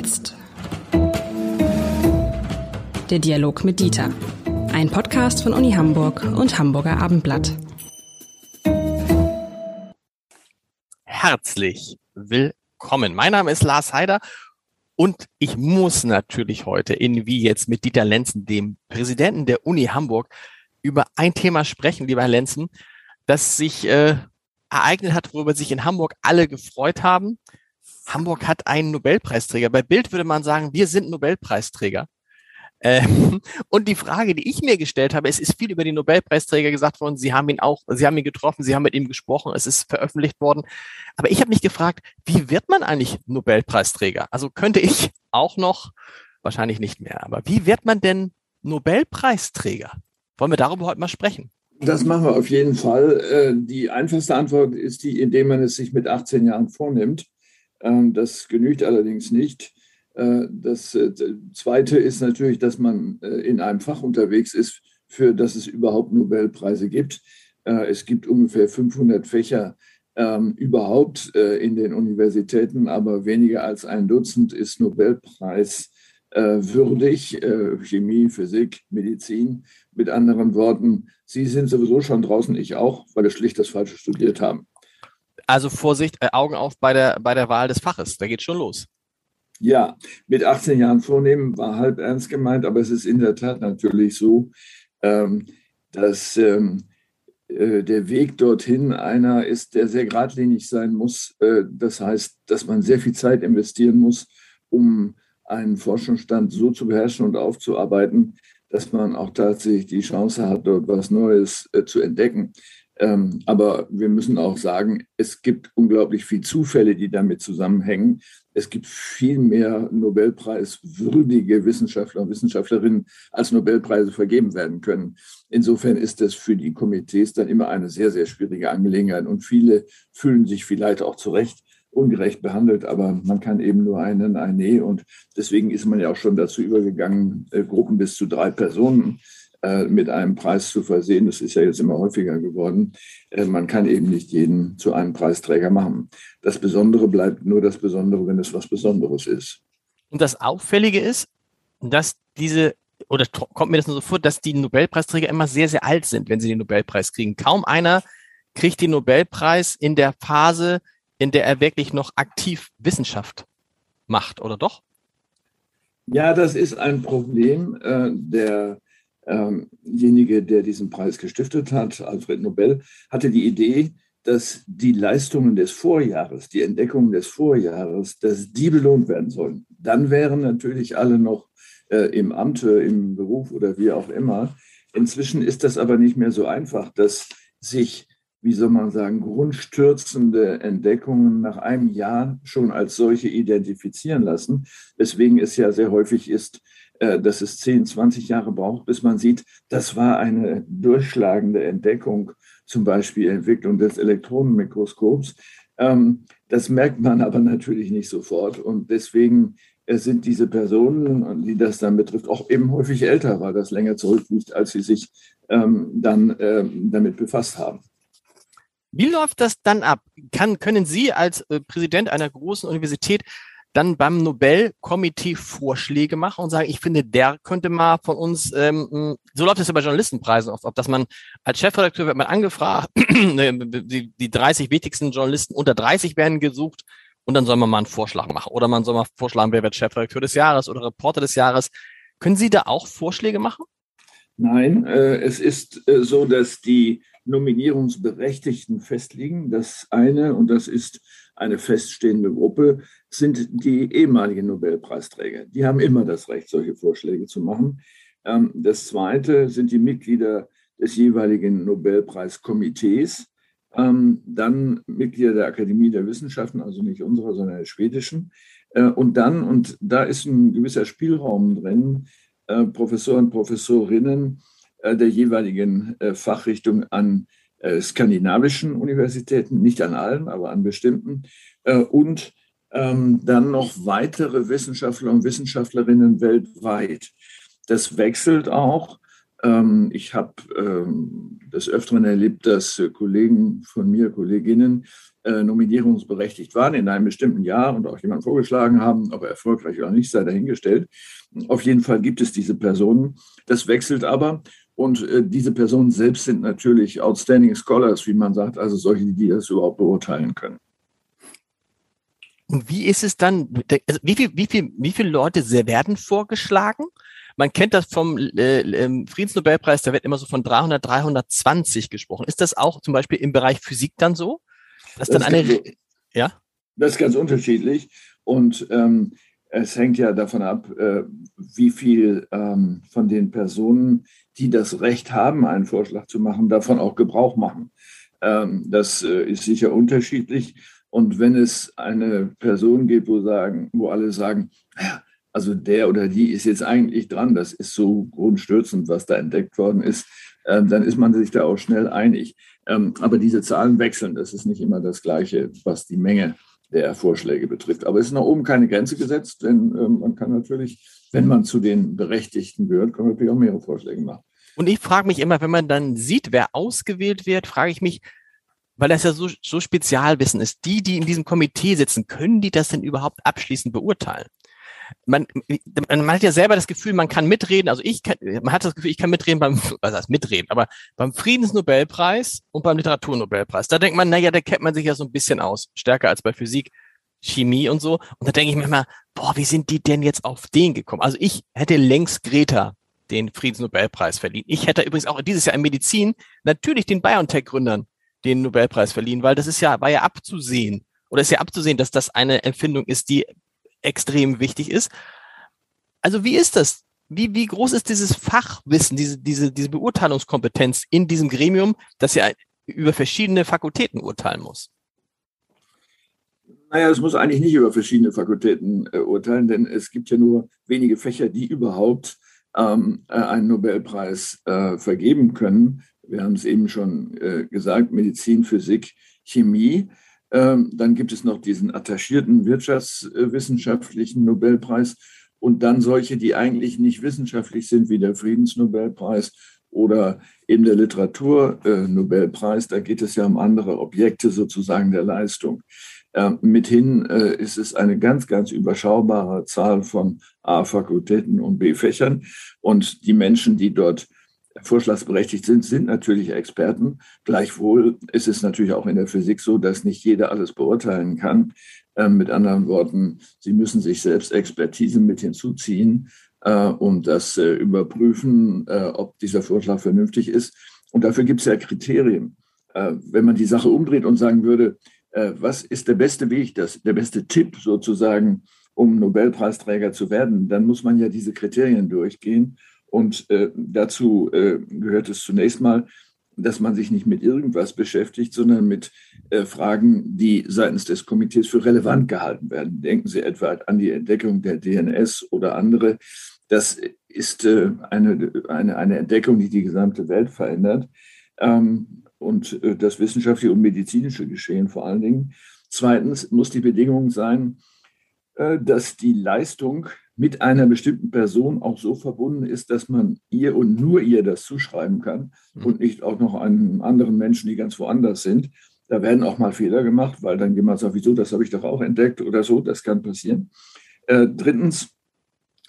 jetzt. Der Dialog mit Dieter. Ein Podcast von Uni Hamburg und Hamburger Abendblatt. Herzlich willkommen. Mein Name ist Lars Heider und ich muss natürlich heute in Wie jetzt mit Dieter Lenzen, dem Präsidenten der Uni Hamburg, über ein Thema sprechen, lieber Herr Lenzen, das sich äh, ereignet hat, worüber sich in Hamburg alle gefreut haben. Hamburg hat einen Nobelpreisträger. Bei Bild würde man sagen, wir sind Nobelpreisträger. Ähm, und die Frage, die ich mir gestellt habe, es ist viel über die Nobelpreisträger gesagt worden. Sie haben ihn auch, Sie haben ihn getroffen, Sie haben mit ihm gesprochen, es ist veröffentlicht worden. Aber ich habe mich gefragt, wie wird man eigentlich Nobelpreisträger? Also könnte ich auch noch, wahrscheinlich nicht mehr, aber wie wird man denn Nobelpreisträger? Wollen wir darüber heute mal sprechen? Das machen wir auf jeden Fall. Äh, die einfachste Antwort ist die, indem man es sich mit 18 Jahren vornimmt. Ähm, das genügt allerdings nicht. Äh, das äh, Zweite ist natürlich, dass man in einem Fach unterwegs ist, für das es überhaupt Nobelpreise gibt. Es gibt ungefähr 500 Fächer ähm, überhaupt in den Universitäten, aber weniger als ein Dutzend ist Nobelpreis äh, würdig, äh, Chemie, Physik, Medizin. Mit anderen Worten, Sie sind sowieso schon draußen, ich auch, weil wir schlicht das Falsche studiert haben. Also Vorsicht, äh, Augen auf bei der, bei der Wahl des Faches, da geht schon los. Ja, mit 18 Jahren vornehmen war halb ernst gemeint, aber es ist in der Tat natürlich so, ähm, dass ähm, äh, der Weg dorthin einer ist, der sehr geradlinig sein muss. Äh, das heißt, dass man sehr viel Zeit investieren muss, um einen Forschungsstand so zu beherrschen und aufzuarbeiten, dass man auch tatsächlich die Chance hat, dort was Neues äh, zu entdecken. Ähm, aber wir müssen auch sagen, es gibt unglaublich viele Zufälle, die damit zusammenhängen. Es gibt viel mehr Nobelpreiswürdige Wissenschaftler und Wissenschaftlerinnen, als Nobelpreise vergeben werden können. Insofern ist das für die Komitees dann immer eine sehr, sehr schwierige Angelegenheit. Und viele fühlen sich vielleicht auch zu Recht ungerecht behandelt, aber man kann eben nur einen, eine. Und deswegen ist man ja auch schon dazu übergegangen, äh, Gruppen bis zu drei Personen äh, mit einem Preis zu versehen. Das ist ja jetzt immer häufiger geworden. Äh, man kann eben nicht jeden zu einem Preisträger machen. Das Besondere bleibt nur das Besondere, wenn es was Besonderes ist. Und das Auffällige ist, dass diese oder kommt mir das nur so vor, dass die Nobelpreisträger immer sehr, sehr alt sind, wenn sie den Nobelpreis kriegen. Kaum einer kriegt den Nobelpreis in der Phase, in der er wirklich noch aktiv Wissenschaft macht, oder doch? Ja, das ist ein Problem. Äh, derjenige, ähm der diesen Preis gestiftet hat, Alfred Nobel, hatte die Idee, dass die Leistungen des Vorjahres, die Entdeckungen des Vorjahres, dass die belohnt werden sollen. Dann wären natürlich alle noch äh, im Amte, im Beruf oder wie auch immer. Inzwischen ist das aber nicht mehr so einfach, dass sich wie soll man sagen, grundstürzende Entdeckungen nach einem Jahr schon als solche identifizieren lassen, weswegen es ja sehr häufig ist, äh, dass es 10, 20 Jahre braucht, bis man sieht, das war eine durchschlagende Entdeckung, zum Beispiel Entwicklung des Elektronenmikroskops. Ähm, das merkt man aber natürlich nicht sofort und deswegen äh, sind diese Personen, die das dann betrifft, auch eben häufig älter, weil das länger zurückliegt, als sie sich ähm, dann ähm, damit befasst haben. Wie läuft das dann ab? Kann, können Sie als äh, Präsident einer großen Universität dann beim Nobelkomitee Vorschläge machen und sagen, ich finde, der könnte mal von uns, ähm, so läuft es ja bei Journalistenpreisen oft, ob dass man als Chefredakteur wird man angefragt, ne, die, die 30 wichtigsten Journalisten unter 30 werden gesucht und dann soll man mal einen Vorschlag machen. Oder man soll mal vorschlagen, wer wird Chefredakteur des Jahres oder Reporter des Jahres. Können Sie da auch Vorschläge machen? Nein, äh, es ist äh, so, dass die Nominierungsberechtigten festlegen. Das eine, und das ist eine feststehende Gruppe, sind die ehemaligen Nobelpreisträger. Die haben immer das Recht, solche Vorschläge zu machen. Ähm, das zweite sind die Mitglieder des jeweiligen Nobelpreiskomitees. Ähm, dann Mitglieder der Akademie der Wissenschaften, also nicht unserer, sondern der schwedischen. Äh, und dann, und da ist ein gewisser Spielraum drin, äh, Professoren, Professorinnen äh, der jeweiligen Fachrichtung an äh, skandinavischen Universitäten, nicht an allen, aber an bestimmten, und ähm, dann noch weitere Wissenschaftler und Wissenschaftlerinnen weltweit. Das wechselt auch. Ähm, ich habe ähm, des Öfteren erlebt, dass Kollegen von mir, Kolleginnen, äh, nominierungsberechtigt waren in einem bestimmten Jahr und auch jemanden vorgeschlagen haben, ob er erfolgreich oder nicht, sei dahingestellt. Auf jeden Fall gibt es diese Personen. Das wechselt aber. Und äh, diese Personen selbst sind natürlich Outstanding Scholars, wie man sagt, also solche, die das überhaupt beurteilen können. Und wie ist es dann, also wie, viel, wie, viel, wie viele Leute werden vorgeschlagen? Man kennt das vom äh, ähm, Friedensnobelpreis, da wird immer so von 300, 320 gesprochen. Ist das auch zum Beispiel im Bereich Physik dann so? Dass das dann eine, ja? Das ist ganz unterschiedlich. Und ähm, es hängt ja davon ab, äh, wie viel ähm, von den Personen, die das Recht haben, einen Vorschlag zu machen, davon auch Gebrauch machen. Ähm, das äh, ist sicher unterschiedlich. Und wenn es eine Person gibt, wo, sagen, wo alle sagen, also der oder die ist jetzt eigentlich dran, das ist so grundstürzend, was da entdeckt worden ist, ähm, dann ist man sich da auch schnell einig. Aber diese Zahlen wechseln, das ist nicht immer das Gleiche, was die Menge der Vorschläge betrifft. Aber es ist nach oben keine Grenze gesetzt, denn ähm, man kann natürlich, wenn man zu den Berechtigten gehört, kann man natürlich auch mehrere Vorschläge machen. Und ich frage mich immer, wenn man dann sieht, wer ausgewählt wird, frage ich mich, weil das ja so, so Spezialwissen ist, die, die in diesem Komitee sitzen, können die das denn überhaupt abschließend beurteilen? Man, man hat ja selber das Gefühl, man kann mitreden. Also ich kann, man hat das Gefühl, ich kann mitreden beim, was heißt mitreden, aber beim Friedensnobelpreis und beim Literaturnobelpreis. Da denkt man, naja, da kennt man sich ja so ein bisschen aus. Stärker als bei Physik, Chemie und so. Und da denke ich mir immer, boah, wie sind die denn jetzt auf den gekommen? Also ich hätte längst Greta den Friedensnobelpreis verliehen. Ich hätte übrigens auch dieses Jahr in Medizin natürlich den BioNTech-Gründern den Nobelpreis verliehen, weil das ist ja, war ja abzusehen oder ist ja abzusehen, dass das eine Empfindung ist, die extrem wichtig ist. Also wie ist das? Wie, wie groß ist dieses Fachwissen, diese, diese, diese Beurteilungskompetenz in diesem Gremium, das ja über verschiedene Fakultäten urteilen muss? Naja, es muss eigentlich nicht über verschiedene Fakultäten äh, urteilen, denn es gibt ja nur wenige Fächer, die überhaupt ähm, äh, einen Nobelpreis äh, vergeben können. Wir haben es eben schon äh, gesagt, Medizin, Physik, Chemie. Ähm, dann gibt es noch diesen attachierten wirtschaftswissenschaftlichen Nobelpreis und dann solche, die eigentlich nicht wissenschaftlich sind, wie der Friedensnobelpreis oder eben der Literaturnobelpreis. Da geht es ja um andere Objekte sozusagen der Leistung. Ähm, mithin äh, ist es eine ganz, ganz überschaubare Zahl von A-Fakultäten und B-Fächern. Und die Menschen, die dort vorschlagsberechtigt sind, sind natürlich Experten. Gleichwohl ist es natürlich auch in der Physik so, dass nicht jeder alles beurteilen kann. Ähm, mit anderen Worten, Sie müssen sich selbst Expertise mit hinzuziehen äh, und das äh, überprüfen, äh, ob dieser Vorschlag vernünftig ist. Und dafür gibt es ja Kriterien. Äh, wenn man die Sache umdreht und sagen würde, äh, was ist der beste Weg, das, der beste Tipp sozusagen, um Nobelpreisträger zu werden, dann muss man ja diese Kriterien durchgehen. Und äh, dazu äh, gehört es zunächst mal, dass man sich nicht mit irgendwas beschäftigt, sondern mit äh, Fragen, die seitens des Komitees für relevant gehalten werden. Denken Sie etwa an die Entdeckung der DNS oder andere. Das ist äh, eine, eine, eine Entdeckung, die die gesamte Welt verändert. Ähm, und äh, das wissenschaftliche und medizinische Geschehen vor allen Dingen. Zweitens muss die Bedingung sein, äh, dass die Leistung mit einer bestimmten Person auch so verbunden ist, dass man ihr und nur ihr das zuschreiben kann mhm. und nicht auch noch einem anderen Menschen, die ganz woanders sind. Da werden auch mal Fehler gemacht, weil dann jemand sagt, wieso, das habe ich doch auch entdeckt oder so, das kann passieren. Äh, drittens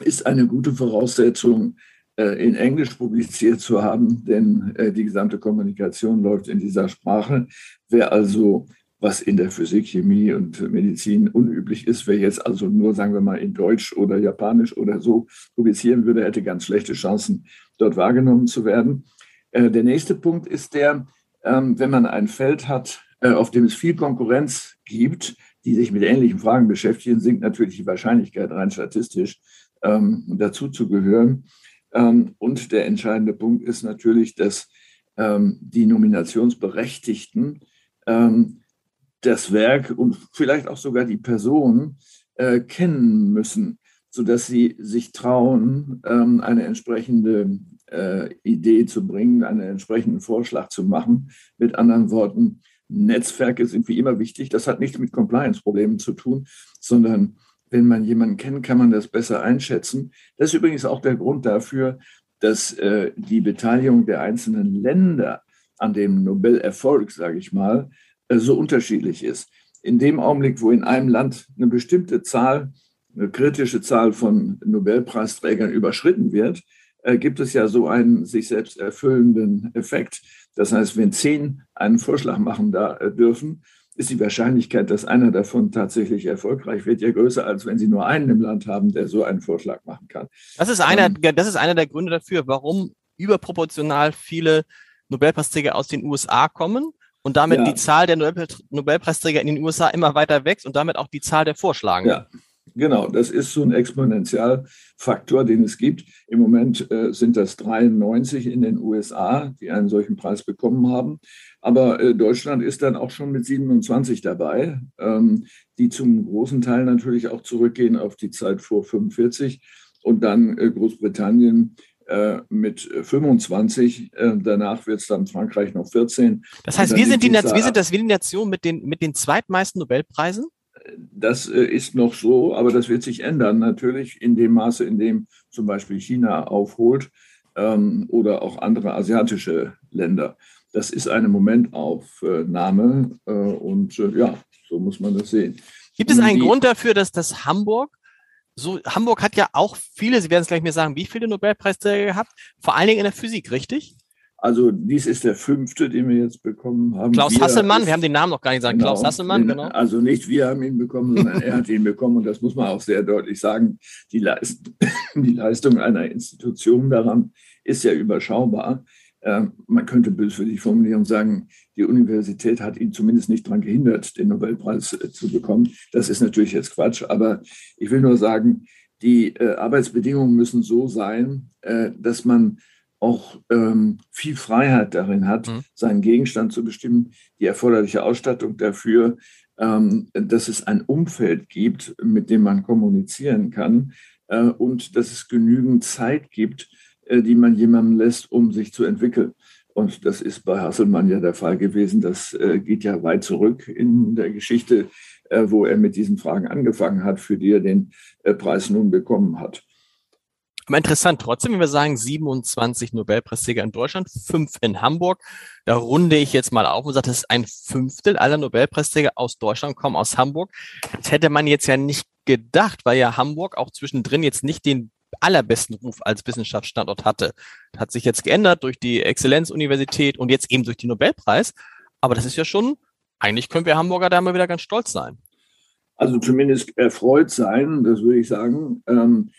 ist eine gute Voraussetzung, äh, in Englisch publiziert zu haben, denn äh, die gesamte Kommunikation läuft in dieser Sprache. Wer also was in der Physik, Chemie und Medizin unüblich ist. Wer jetzt also nur, sagen wir mal, in Deutsch oder Japanisch oder so publizieren würde, hätte ganz schlechte Chancen, dort wahrgenommen zu werden. Äh, der nächste Punkt ist der, ähm, wenn man ein Feld hat, äh, auf dem es viel Konkurrenz gibt, die sich mit ähnlichen Fragen beschäftigen, sinkt natürlich die Wahrscheinlichkeit rein statistisch ähm, dazu zu gehören. Ähm, und der entscheidende Punkt ist natürlich, dass die Nominationsberechtigten das Werk und vielleicht auch sogar die Person äh, kennen müssen, sodass sie sich trauen, ähm, eine entsprechende äh, Idee zu bringen, einen entsprechenden Vorschlag zu machen. Mit anderen Worten, Netzwerke sind wie immer wichtig. Das hat nichts mit Compliance-Problemen zu tun, sondern wenn man jemanden kennt, kann man das besser einschätzen. Das ist übrigens auch der Grund dafür, dass äh, die Beteiligung der einzelnen Länder an dem Nobelerfolg, sage ich mal, so unterschiedlich ist. In dem Augenblick, wo in einem Land eine bestimmte Zahl, eine kritische Zahl von Nobelpreisträgern überschritten wird, äh, gibt es ja so einen sich selbst erfüllenden Effekt. Das heißt, wenn zehn einen Vorschlag machen da, äh, dürfen, ist die Wahrscheinlichkeit, dass einer davon tatsächlich erfolgreich wird, ja größer, als wenn Sie nur einen im Land haben, der so einen Vorschlag machen kann. Das ist einer, ähm, das ist einer der Gründe dafür, warum überproportional viele Nobelpreisträger aus den USA kommen und damit ja. die Zahl der Nobelpreisträger in den USA immer weiter wächst und damit auch die Zahl der Vorschläge. Ja, Genau, das ist so ein Exponentialfaktor, den es gibt. Im Moment äh, sind das 93 in den USA, die einen solchen Preis bekommen haben. Aber äh, Deutschland ist dann auch schon mit 27 dabei, ähm, die zum großen Teil natürlich auch zurückgehen auf die Zeit vor 45 und dann äh, Großbritannien mit 25. Äh, danach wird es dann Frankreich noch 14. Das heißt, wir sind, die, wir sind das wir die Nation mit den, mit den zweitmeisten Nobelpreisen? Das äh, ist noch so, aber das wird sich ändern, natürlich in dem Maße, in dem zum Beispiel China aufholt ähm, oder auch andere asiatische Länder. Das ist eine Momentaufnahme äh, und äh, ja, so muss man das sehen. Gibt es einen Die, Grund dafür, dass das Hamburg so, Hamburg hat ja auch viele, Sie werden es gleich mir sagen, wie viele Nobelpreisträger gehabt, vor allen Dingen in der Physik, richtig? Also dies ist der fünfte, den wir jetzt bekommen haben. Klaus wir Hasselmann, ist, wir haben den Namen noch gar nicht gesagt. Genau, Klaus Hasselmann, genau. Also nicht wir haben ihn bekommen, sondern er hat ihn bekommen. Und das muss man auch sehr deutlich sagen. Die, Leist die Leistung einer Institution daran ist ja überschaubar. Äh, man könnte böswillig formulieren und sagen, die Universität hat ihn zumindest nicht daran gehindert, den Nobelpreis äh, zu bekommen. Das ist natürlich jetzt Quatsch. Aber ich will nur sagen, die äh, Arbeitsbedingungen müssen so sein, dass man auch ähm, viel Freiheit darin hat, mhm. seinen Gegenstand zu bestimmen, die erforderliche Ausstattung dafür, ähm, dass es ein Umfeld gibt, mit dem man kommunizieren kann und dass es genügend Zeit gibt, die man jemandem lässt, um sich zu entwickeln. Und das ist bei Hasselmann ja der Fall gewesen. Das äh, geht ja weit zurück in der Geschichte, äh, wo er mit diesen Fragen angefangen hat, für die er den äh, Preis nun bekommen hat. Aber interessant trotzdem, wenn wir sagen 27 Nobelpreisträger in Deutschland, fünf in Hamburg, da runde ich jetzt mal auf und sage, das ist ein Fünftel aller Nobelpreisträger aus Deutschland kommen aus Hamburg. Das hätte man jetzt ja nicht gedacht, weil ja Hamburg auch zwischendrin jetzt nicht den allerbesten Ruf als Wissenschaftsstandort hatte. Hat sich jetzt geändert durch die Exzellenzuniversität und jetzt eben durch den Nobelpreis. Aber das ist ja schon, eigentlich können wir Hamburger da mal wieder ganz stolz sein. Also zumindest erfreut sein, das würde ich sagen. Ähm,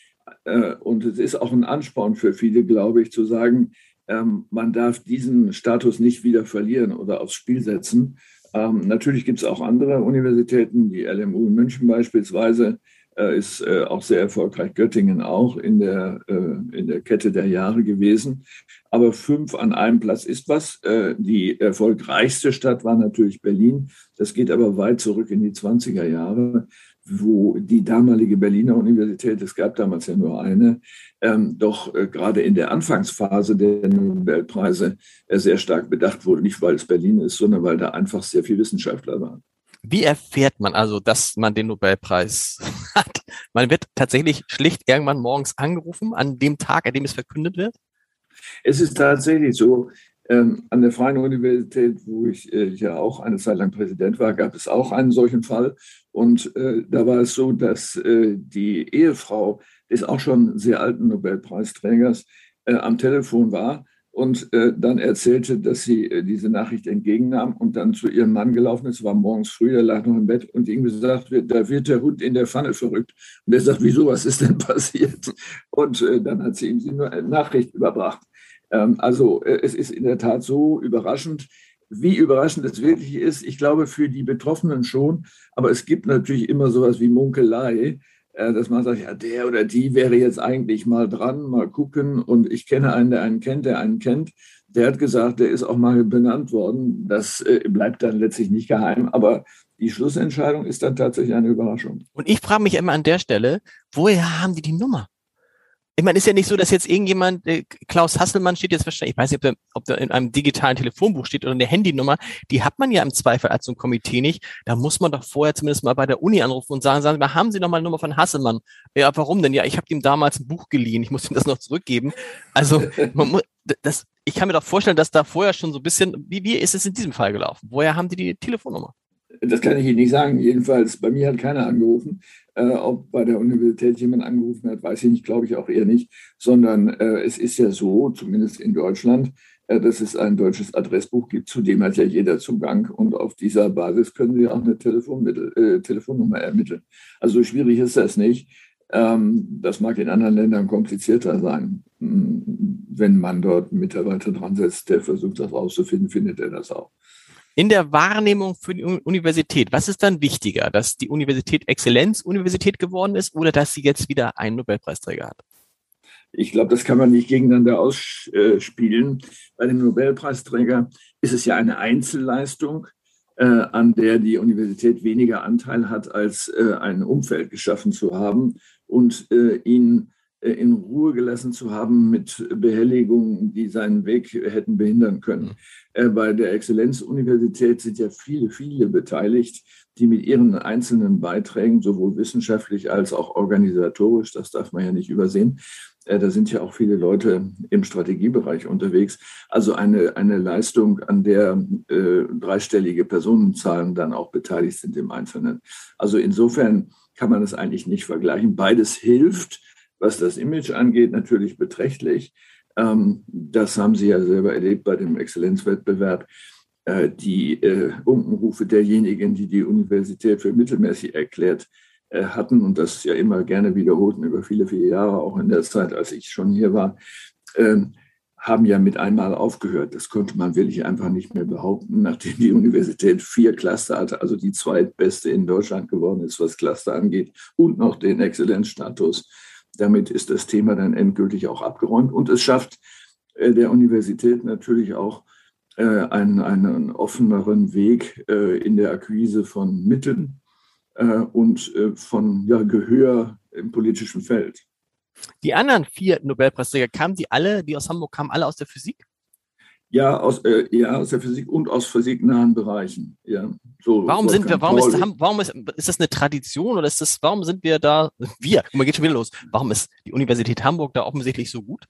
äh, und es ist auch ein Ansporn für viele, glaube ich, zu sagen, ähm, man darf diesen Status nicht wieder verlieren oder aufs Spiel setzen. Ähm, natürlich gibt es auch andere Universitäten, die LMU in München beispielsweise ist äh, auch sehr erfolgreich, Göttingen auch in der, in der Kette der Jahre gewesen. Aber fünf an einem Platz ist was. die erfolgreichste Stadt war natürlich Berlin. Das geht aber weit zurück in die 20er Jahre wo die damalige Berliner Universität, es gab damals ja nur eine, ähm, doch äh, gerade in der Anfangsphase der Nobelpreise äh, sehr stark bedacht wurde. Nicht, weil es Berlin ist, sondern weil da einfach sehr viele Wissenschaftler waren. Wie erfährt man also, dass man den Nobelpreis hat? Man wird tatsächlich schlicht irgendwann morgens angerufen, an dem Tag, an dem es verkündet wird? Es ist tatsächlich so, ähm, an der Freien Universität, wo ich äh, ja auch eine Zeit lang Präsident war, gab es auch einen solchen Fall. Und äh, da war es so, dass äh, die Ehefrau des auch schon sehr alten Nobelpreisträgers äh, am Telefon war und äh, dann erzählte, dass sie äh, diese Nachricht entgegennahm und dann zu ihrem Mann gelaufen ist, war morgens früh, er lag noch im Bett und ihm gesagt, da wird der Hund in der Pfanne verrückt. Und er sagt, wieso, was ist denn passiert? Und dann hat sie ihm die Nachricht überbracht. Ähm, also es ist in der Tat so überraschend, wie überraschend es wirklich ist, ich glaube für die Betroffenen schon, aber es gibt natürlich immer sowas wie Munkelei, äh, dass man sagt, ja, der oder die wäre jetzt eigentlich mal dran, mal gucken und ich kenne einen, der einen kennt, der einen kennt. Der hat gesagt, der ist auch mal benannt worden. Das äh, bleibt dann letztlich nicht geheim, aber die Schlussentscheidung ist dann tatsächlich eine Überraschung. Und ich frage mich immer an der Stelle, woher haben die die Nummer? Ich meine, ist ja nicht so, dass jetzt irgendjemand, äh, Klaus Hasselmann steht jetzt wahrscheinlich, ich weiß nicht, ob der, ob der in einem digitalen Telefonbuch steht oder eine Handynummer, die hat man ja im Zweifel als so ein Komitee nicht. Da muss man doch vorher zumindest mal bei der Uni anrufen und sagen, sagen wir, haben Sie noch mal eine Nummer von Hasselmann? Ja, warum denn? Ja, ich habe ihm damals ein Buch geliehen, ich muss ihm das noch zurückgeben. Also, man muss, das, ich kann mir doch vorstellen, dass da vorher schon so ein bisschen, wie, wie ist es in diesem Fall gelaufen? Woher haben die die Telefonnummer? Das kann ich Ihnen nicht sagen. Jedenfalls, bei mir hat keiner angerufen. Äh, ob bei der Universität jemand angerufen hat, weiß ich nicht, glaube ich auch eher nicht. Sondern äh, es ist ja so, zumindest in Deutschland, äh, dass es ein deutsches Adressbuch gibt, zu dem hat ja jeder Zugang. Und auf dieser Basis können Sie auch eine äh, Telefonnummer ermitteln. Also schwierig ist das nicht. Ähm, das mag in anderen Ländern komplizierter sein. Hm, wenn man dort einen Mitarbeiter dran setzt, der versucht, das rauszufinden, findet er das auch. In der Wahrnehmung für die Universität, was ist dann wichtiger, dass die Universität Exzellenzuniversität geworden ist oder dass sie jetzt wieder einen Nobelpreisträger hat? Ich glaube, das kann man nicht gegeneinander ausspielen. Bei dem Nobelpreisträger ist es ja eine Einzelleistung, äh, an der die Universität weniger Anteil hat, als äh, ein Umfeld geschaffen zu haben und äh, ihn in Ruhe gelassen zu haben mit Behelligungen, die seinen Weg hätten behindern können. Mhm. Äh, bei der Exzellenzuniversität sind ja viele, viele beteiligt, die mit ihren einzelnen Beiträgen, sowohl wissenschaftlich als auch organisatorisch, das darf man ja nicht übersehen, äh, da sind ja auch viele Leute im Strategiebereich unterwegs. Also eine, eine Leistung, an der äh, dreistellige Personenzahlen dann auch beteiligt sind im Einzelnen. Also insofern kann man das eigentlich nicht vergleichen. Beides hilft was das Image angeht, natürlich beträchtlich. Ähm, das haben Sie ja selber erlebt bei dem Exzellenzwettbewerb. Äh, die äh, Unkenrufe derjenigen, die die Universität für mittelmäßig erklärt äh, hatten und das ja immer gerne wiederholten über viele, viele Jahre, auch in der Zeit, als ich schon hier war, ähm, haben ja mit einmal aufgehört. Das konnte man wirklich einfach nicht mehr behaupten, nachdem die Universität vier Cluster hatte, also die zweitbeste in Deutschland geworden ist, was Cluster angeht, und noch den Exzellenzstatus damit ist das Thema dann endgültig auch abgeräumt und es schafft äh, der Universität natürlich auch äh, einen, einen offeneren Weg äh, in der Akquise von Mitteln und von ja, Gehör im politischen Feld. Die anderen vier Nobelpreisträger, kamen die alle, die aus Hamburg kamen, alle aus der Physik? Ja, aus, äh, ja, aus der Physik und aus physiknahen Bereichen. Ja, so, warum sind wir, warum ist, warum ist, ist das eine Tradition oder ist das, warum sind wir da, wir, man geht schon wieder los, warum ist die Universität Hamburg da offensichtlich so gut?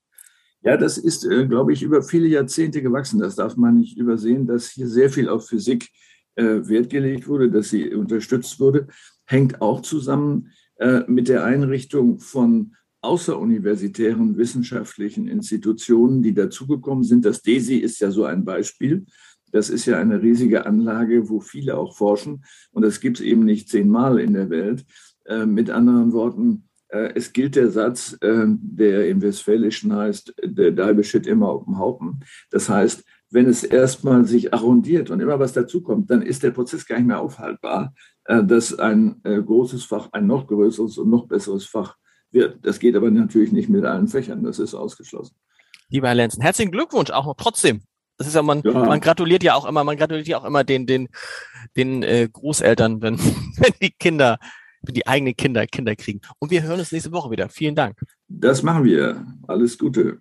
Ja, das ist, äh, glaube ich, über viele Jahrzehnte gewachsen. Das darf man nicht übersehen, dass hier sehr viel auf Physik äh, Wert gelegt wurde, dass sie unterstützt wurde. Hängt auch zusammen äh, mit der Einrichtung von außeruniversitären wissenschaftlichen Institutionen, die dazugekommen sind. Das DESI ist ja so ein Beispiel. Das ist ja eine riesige Anlage, wo viele auch forschen. Und das gibt es eben nicht zehnmal in der Welt. Äh, mit anderen Worten, äh, es gilt der Satz, äh, der im Westfälischen heißt, der Dalbe shit immer auf dem Haufen. Das heißt, wenn es erstmal sich arrondiert und immer was dazukommt, dann ist der Prozess gar nicht mehr aufhaltbar, äh, dass ein äh, großes Fach ein noch größeres und noch besseres Fach wird. Das geht aber natürlich nicht mit allen Fächern, das ist ausgeschlossen. Lieber Herr Lenzen, herzlichen Glückwunsch auch noch trotzdem. Das ist ja man, ja. man gratuliert ja auch immer, man gratuliert ja auch immer den, den, den äh, Großeltern, wenn, wenn die Kinder, wenn die eigenen Kinder Kinder kriegen. Und wir hören uns nächste Woche wieder. Vielen Dank. Das machen wir. Alles Gute.